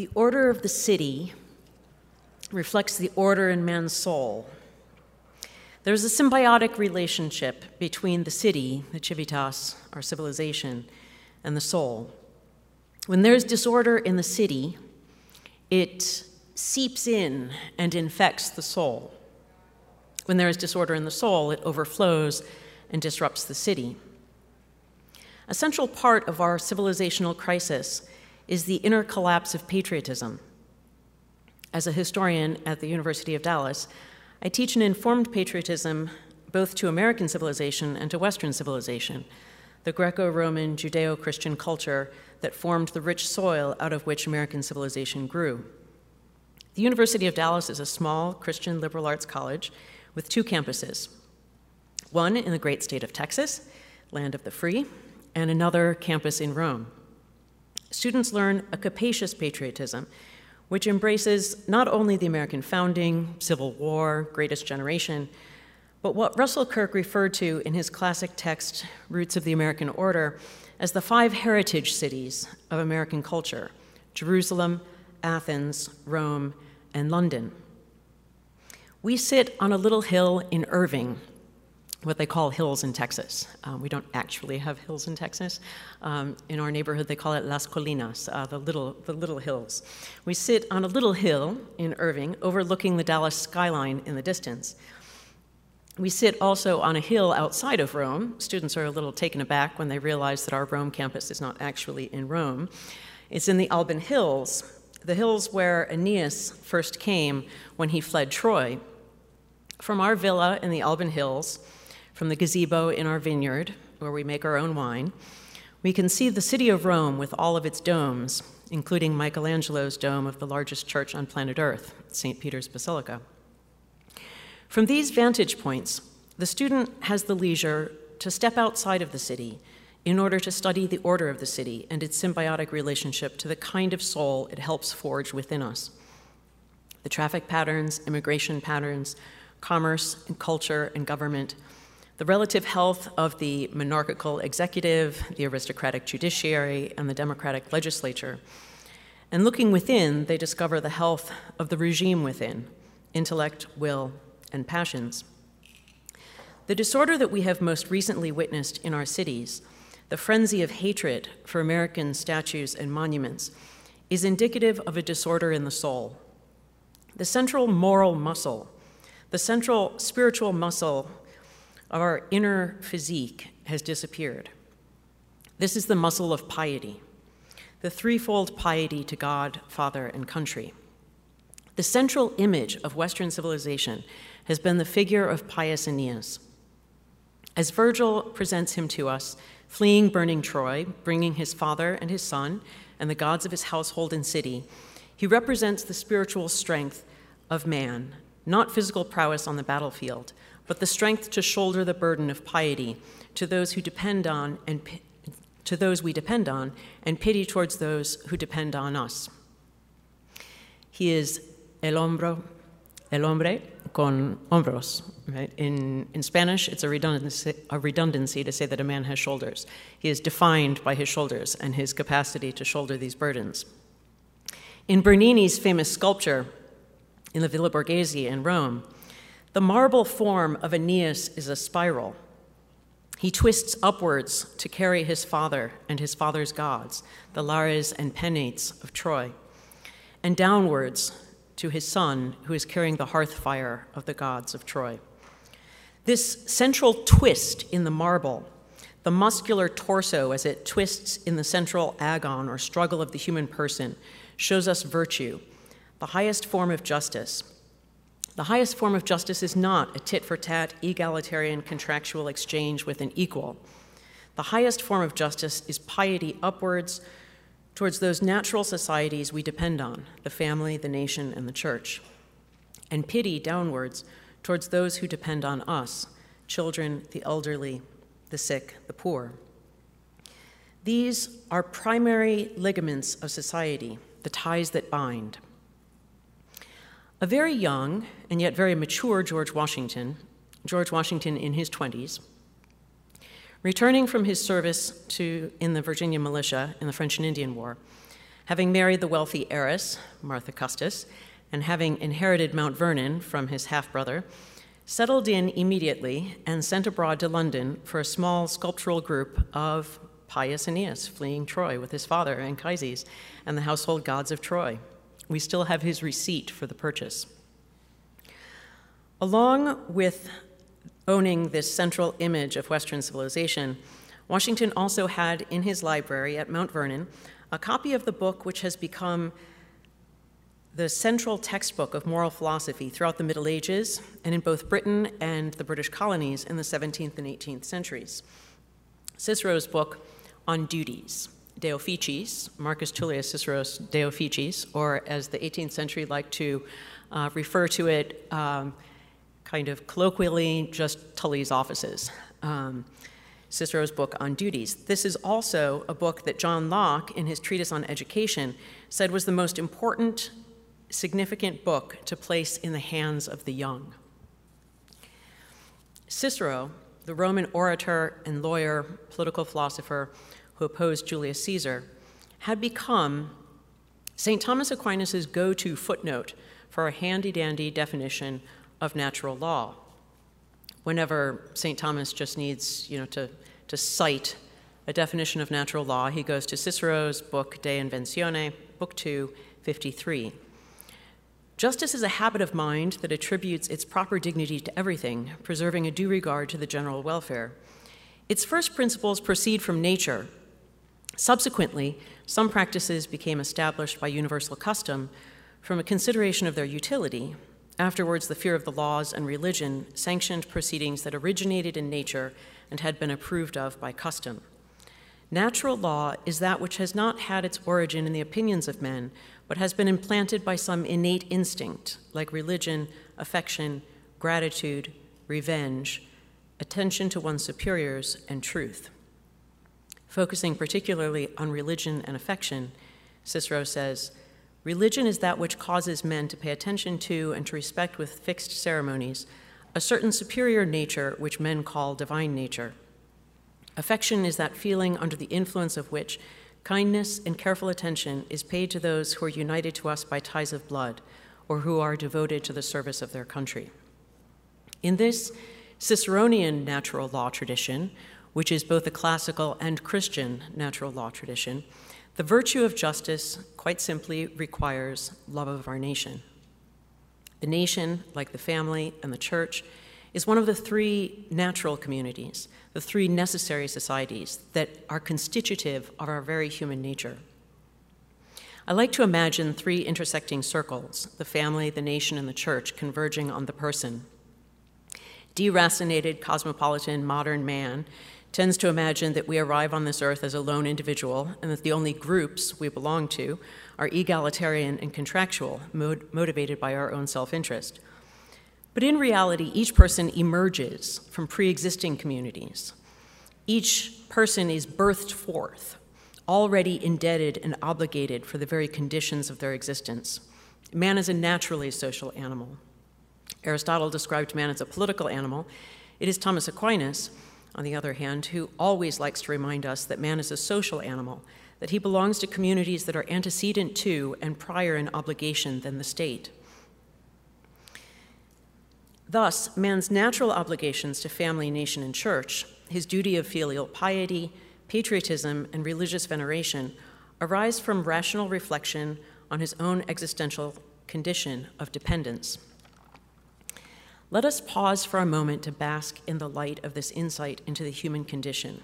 The order of the city reflects the order in man's soul. There's a symbiotic relationship between the city, the civitas, our civilization, and the soul. When there's disorder in the city, it seeps in and infects the soul. When there is disorder in the soul, it overflows and disrupts the city. A central part of our civilizational crisis is the inner collapse of patriotism. As a historian at the University of Dallas, I teach an informed patriotism both to American civilization and to Western civilization, the Greco Roman Judeo Christian culture that formed the rich soil out of which American civilization grew. The University of Dallas is a small Christian liberal arts college with two campuses one in the great state of Texas, land of the free, and another campus in Rome students learn a capacious patriotism, which embraces not only the American founding, Civil War, greatest generation, but what Russell Kirk referred to in his classic text, Roots of the American Order, as the five heritage cities of American culture Jerusalem, Athens, Rome, and London. We sit on a little hill in Irving, what they call hills in Texas. Um, we don't actually have hills in Texas. Um, in our neighborhood, they call it Las Colinas, uh, the, little, the little hills. We sit on a little hill in Irving, overlooking the Dallas skyline in the distance. We sit also on a hill outside of Rome. Students are a little taken aback when they realize that our Rome campus is not actually in Rome. It's in the Alban Hills, the hills where Aeneas first came when he fled Troy. From our villa in the Alban Hills, from the gazebo in our vineyard, where we make our own wine, we can see the city of Rome with all of its domes, including Michelangelo's dome of the largest church on planet Earth, St. Peter's Basilica. From these vantage points, the student has the leisure to step outside of the city in order to study the order of the city and its symbiotic relationship to the kind of soul it helps forge within us. The traffic patterns, immigration patterns, commerce and culture and government the relative health of the monarchical executive, the aristocratic judiciary, and the democratic legislature. And looking within, they discover the health of the regime within intellect, will, and passions. The disorder that we have most recently witnessed in our cities, the frenzy of hatred for American statues and monuments, is indicative of a disorder in the soul. The central moral muscle, the central spiritual muscle our inner physique has disappeared. This is the muscle of piety, the threefold piety to God, Father, and country. The central image of Western civilization has been the figure of pious Aeneas. As Virgil presents him to us, fleeing burning Troy, bringing his father and his son and the gods of his household and city, he represents the spiritual strength of man, not physical prowess on the battlefield, but the strength to shoulder the burden of piety to those who depend on and to those we depend on, and pity towards those who depend on us. He is el hombro, el hombre con hombros. Right? In, in Spanish, it's a redundancy, a redundancy to say that a man has shoulders. He is defined by his shoulders and his capacity to shoulder these burdens. In Bernini's famous sculpture in the Villa Borghese in Rome, the marble form of Aeneas is a spiral. He twists upwards to carry his father and his father's gods, the Lares and Penates of Troy, and downwards to his son, who is carrying the hearth fire of the gods of Troy. This central twist in the marble, the muscular torso as it twists in the central agon or struggle of the human person, shows us virtue, the highest form of justice, the highest form of justice is not a tit for tat, egalitarian contractual exchange with an equal. The highest form of justice is piety upwards towards those natural societies we depend on the family, the nation, and the church, and pity downwards towards those who depend on us children, the elderly, the sick, the poor. These are primary ligaments of society, the ties that bind. A very young and yet very mature George Washington, George Washington in his 20s, returning from his service to, in the Virginia militia in the French and Indian War, Having married the wealthy heiress, Martha Custis, and having inherited Mount Vernon from his half brother, settled in immediately and sent abroad to London for a small sculptural group of pious Aeneas fleeing Troy with his father Anchises and the household gods of Troy. We still have his receipt for the purchase. Along with owning this central image of Western civilization, Washington also had in his library at Mount Vernon a copy of the book which has become the central textbook of moral philosophy throughout the Middle Ages and in both Britain and the British colonies in the 17th and 18th centuries. Cicero's book on duties, De Officiis, Marcus Tullius Cicero's De Officiis, or as the 18th century liked to uh, refer to it um, kind of colloquially, just Tully's offices. Um, Cicero's book on duties. This is also a book that John Locke, in his treatise on education, said was the most important, significant book to place in the hands of the young. Cicero, the Roman orator and lawyer, political philosopher who opposed Julius Caesar, had become St. Thomas Aquinas' go to footnote for a handy dandy definition of natural law whenever St. Thomas just needs, you know, to, to cite a definition of natural law, he goes to Cicero's book De Inventione, book 2, 53. Justice is a habit of mind that attributes its proper dignity to everything, preserving a due regard to the general welfare. Its first principles proceed from nature. Subsequently, some practices became established by universal custom from a consideration of their utility, Afterwards, the fear of the laws and religion sanctioned proceedings that originated in nature and had been approved of by custom. Natural law is that which has not had its origin in the opinions of men, but has been implanted by some innate instinct, like religion, affection, gratitude, revenge, attention to one's superiors, and truth. Focusing particularly on religion and affection, Cicero says, Religion is that which causes men to pay attention to and to respect with fixed ceremonies a certain superior nature which men call divine nature. Affection is that feeling under the influence of which kindness and careful attention is paid to those who are united to us by ties of blood or who are devoted to the service of their country. In this Ciceronian natural law tradition, which is both a classical and Christian natural law tradition, the virtue of justice, quite simply, requires love of our nation. The nation, like the family and the church, is one of the three natural communities, the three necessary societies that are constitutive of our very human nature. I like to imagine three intersecting circles the family, the nation, and the church converging on the person. Deracinated, cosmopolitan, modern man tends to imagine that we arrive on this earth as a lone individual and that the only groups we belong to are egalitarian and contractual, motivated by our own self interest. But in reality, each person emerges from pre existing communities. Each person is birthed forth, already indebted and obligated for the very conditions of their existence. Man is a naturally social animal. Aristotle described man as a political animal. It is Thomas Aquinas on the other hand, who always likes to remind us that man is a social animal, that he belongs to communities that are antecedent to and prior in obligation than the state. Thus, man's natural obligations to family, nation, and church, his duty of filial piety, patriotism, and religious veneration, arise from rational reflection on his own existential condition of dependence. Let us pause for a moment to bask in the light of this insight into the human condition.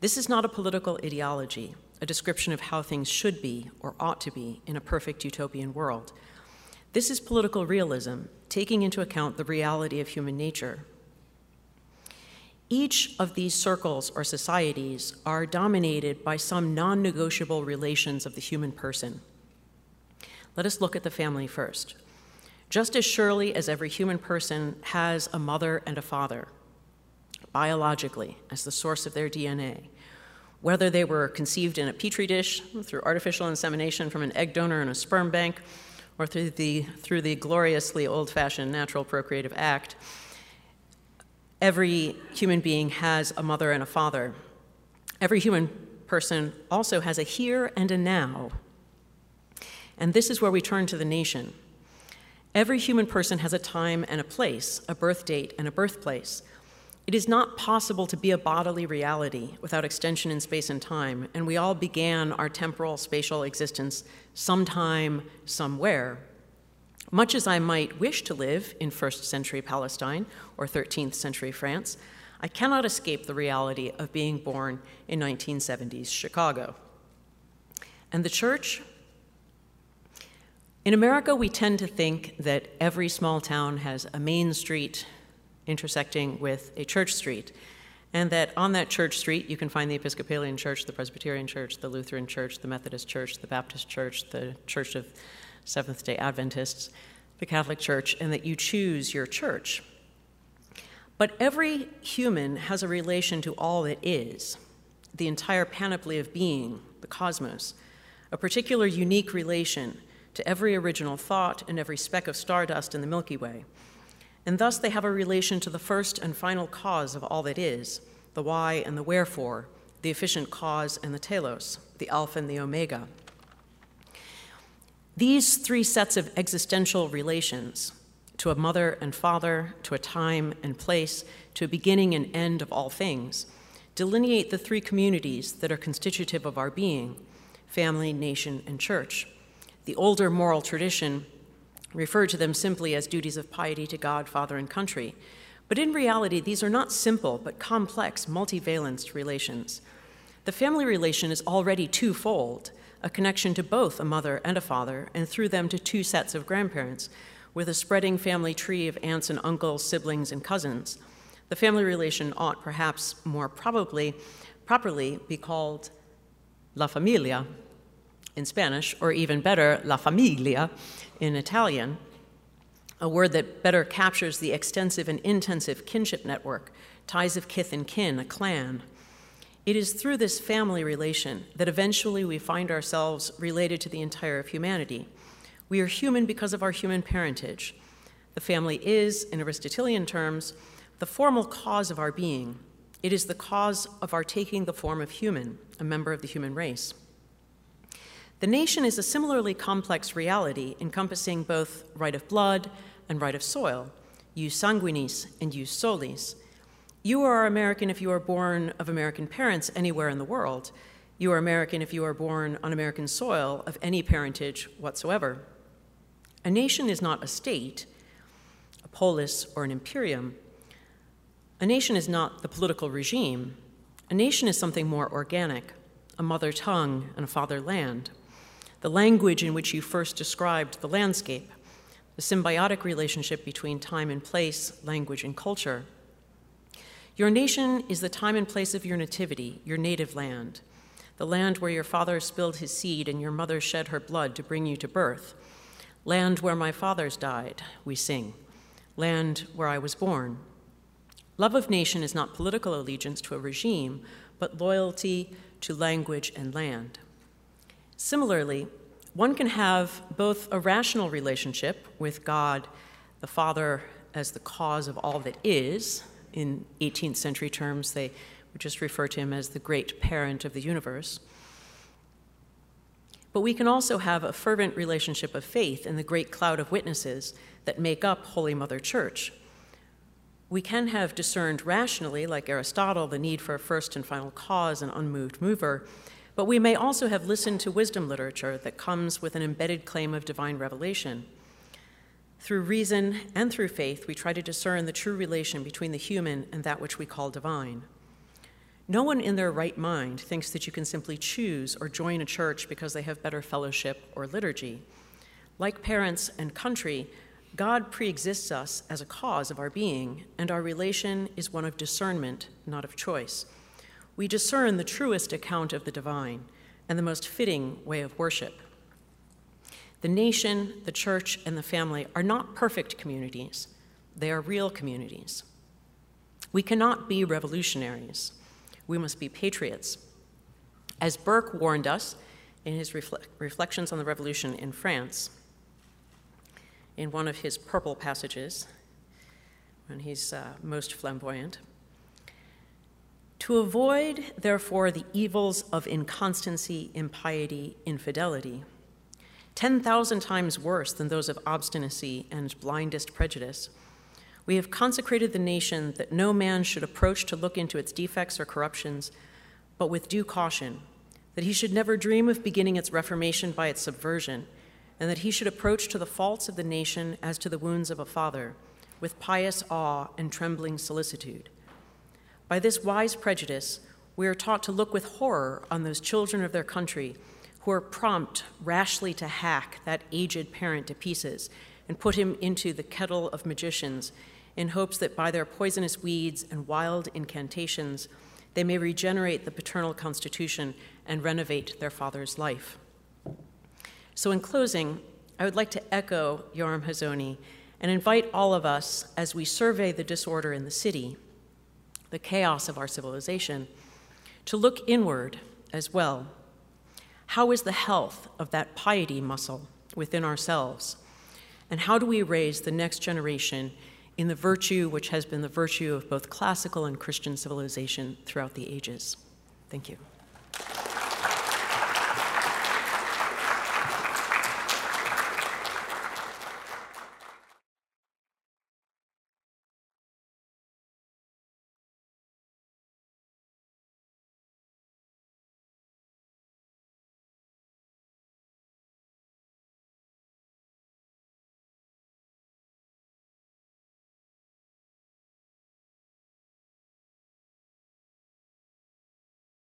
This is not a political ideology, a description of how things should be or ought to be in a perfect utopian world. This is political realism, taking into account the reality of human nature. Each of these circles or societies are dominated by some non negotiable relations of the human person. Let us look at the family first. Just as surely as every human person has a mother and a father, biologically, as the source of their DNA, whether they were conceived in a petri dish through artificial insemination from an egg donor in a sperm bank, or through the, through the gloriously old fashioned natural procreative act, every human being has a mother and a father. Every human person also has a here and a now And this is where we turn to the nation. Every human person has a time and a place, a birth date and a birthplace. It is not possible to be a bodily reality without extension in space and time, and we all began our temporal spatial existence sometime, somewhere. Much as I might wish to live in first century Palestine or 13th century France, I cannot escape the reality of being born in 1970s Chicago. And the church? In America, we tend to think that every small town has a main street intersecting with a church street. And that on that church street, you can find the Episcopalian Church, the Presbyterian Church, the Lutheran Church, the Methodist Church, the Baptist Church, the Church of Seventh day Adventists, the Catholic Church, and that you choose your church. But every human has a relation to all that is, the entire panoply of being, the cosmos, a particular unique relation to every original thought and every speck of stardust in the Milky Way and thus they have a relation to the first and final cause of all that is, the why and the wherefore, the efficient cause and the telos, the alpha and the omega. These three sets of existential relations, to a mother and father, to a time and place, to a beginning and end of all things, delineate the three communities that are constitutive of our being family, nation, and church. The older moral tradition referred to them simply as duties of piety to God, Father, and country. But in reality, these are not simple but complex, multivalenced relations. The family relation is already twofold a connection to both a mother and a father, and through them to two sets of grandparents, with a spreading family tree of aunts and uncles, siblings, and cousins. The family relation ought perhaps more probably properly be called la familia in Spanish, or even better, la famiglia in Italian, a word that better captures the extensive and intensive kinship network, ties of kith and kin, a clan. It is through this family relation that eventually we find ourselves related to the entire of humanity. We are human because of our human parentage. The family is, in Aristotelian terms, the formal cause of our being. It is the cause of our taking the form of human, a member of the human race. The nation is a similarly complex reality encompassing both right of blood and right of soil, jus sanguinis and jus solis. You are American if you are born of American parents anywhere in the world. You are American if you are born on American soil of any parentage whatsoever. A nation is not a state, a polis, or an imperium. A nation is not the political regime. A nation is something more organic, a mother tongue and a fatherland the language in which you first described the landscape, the symbiotic relationship between time and place, language, and culture. Your nation is the time and place of your nativity, your native land, the land where your father spilled his seed and your mother shed her blood to bring you to birth, land where my fathers died, we sing, land where I was born. Love of nation is not political allegiance to a regime, but loyalty to language and land. Similarly, one can have both a rational relationship with God, the Father, as the cause of all that is. In 18th century terms, they would just refer to him as the great parent of the universe. But we can also have a fervent relationship of faith in the great cloud of witnesses that make up Holy Mother Church. We can have discerned rationally, like Aristotle, the need for a first and final cause and unmoved mover, but we may also have listened to wisdom literature that comes with an embedded claim of divine revelation. Through reason and through faith, we try to discern the true relation between the human and that which we call divine. No one in their right mind thinks that you can simply choose or join a church because they have better fellowship or liturgy. Like parents and country, God preexists us as a cause of our being, and our relation is one of discernment, not of choice we discern the truest account of the divine and the most fitting way of worship. The nation, the church, and the family are not perfect communities, they are real communities. We cannot be revolutionaries, we must be patriots. As Burke warned us in his reflections on the revolution in France, in one of his purple passages, when he's uh, most flamboyant, to avoid, therefore, the evils of inconstancy, impiety, infidelity, 10,000 times worse than those of obstinacy and blindest prejudice. We have consecrated the nation that no man should approach to look into its defects or corruptions, but with due caution, that he should never dream of beginning its reformation by its subversion, and that he should approach to the faults of the nation as to the wounds of a father, with pious awe and trembling solicitude. By this wise prejudice, we are taught to look with horror on those children of their country who are prompt rashly to hack that aged parent to pieces and put him into the kettle of magicians in hopes that by their poisonous weeds and wild incantations they may regenerate the paternal constitution and renovate their father's life. So, in closing, I would like to echo Yoram Hazony and invite all of us as we survey the disorder in the city, the chaos of our civilization, to look inward as well. How is the health of that piety muscle within ourselves? And how do we raise the next generation in the virtue which has been the virtue of both classical and Christian civilization throughout the ages? Thank you.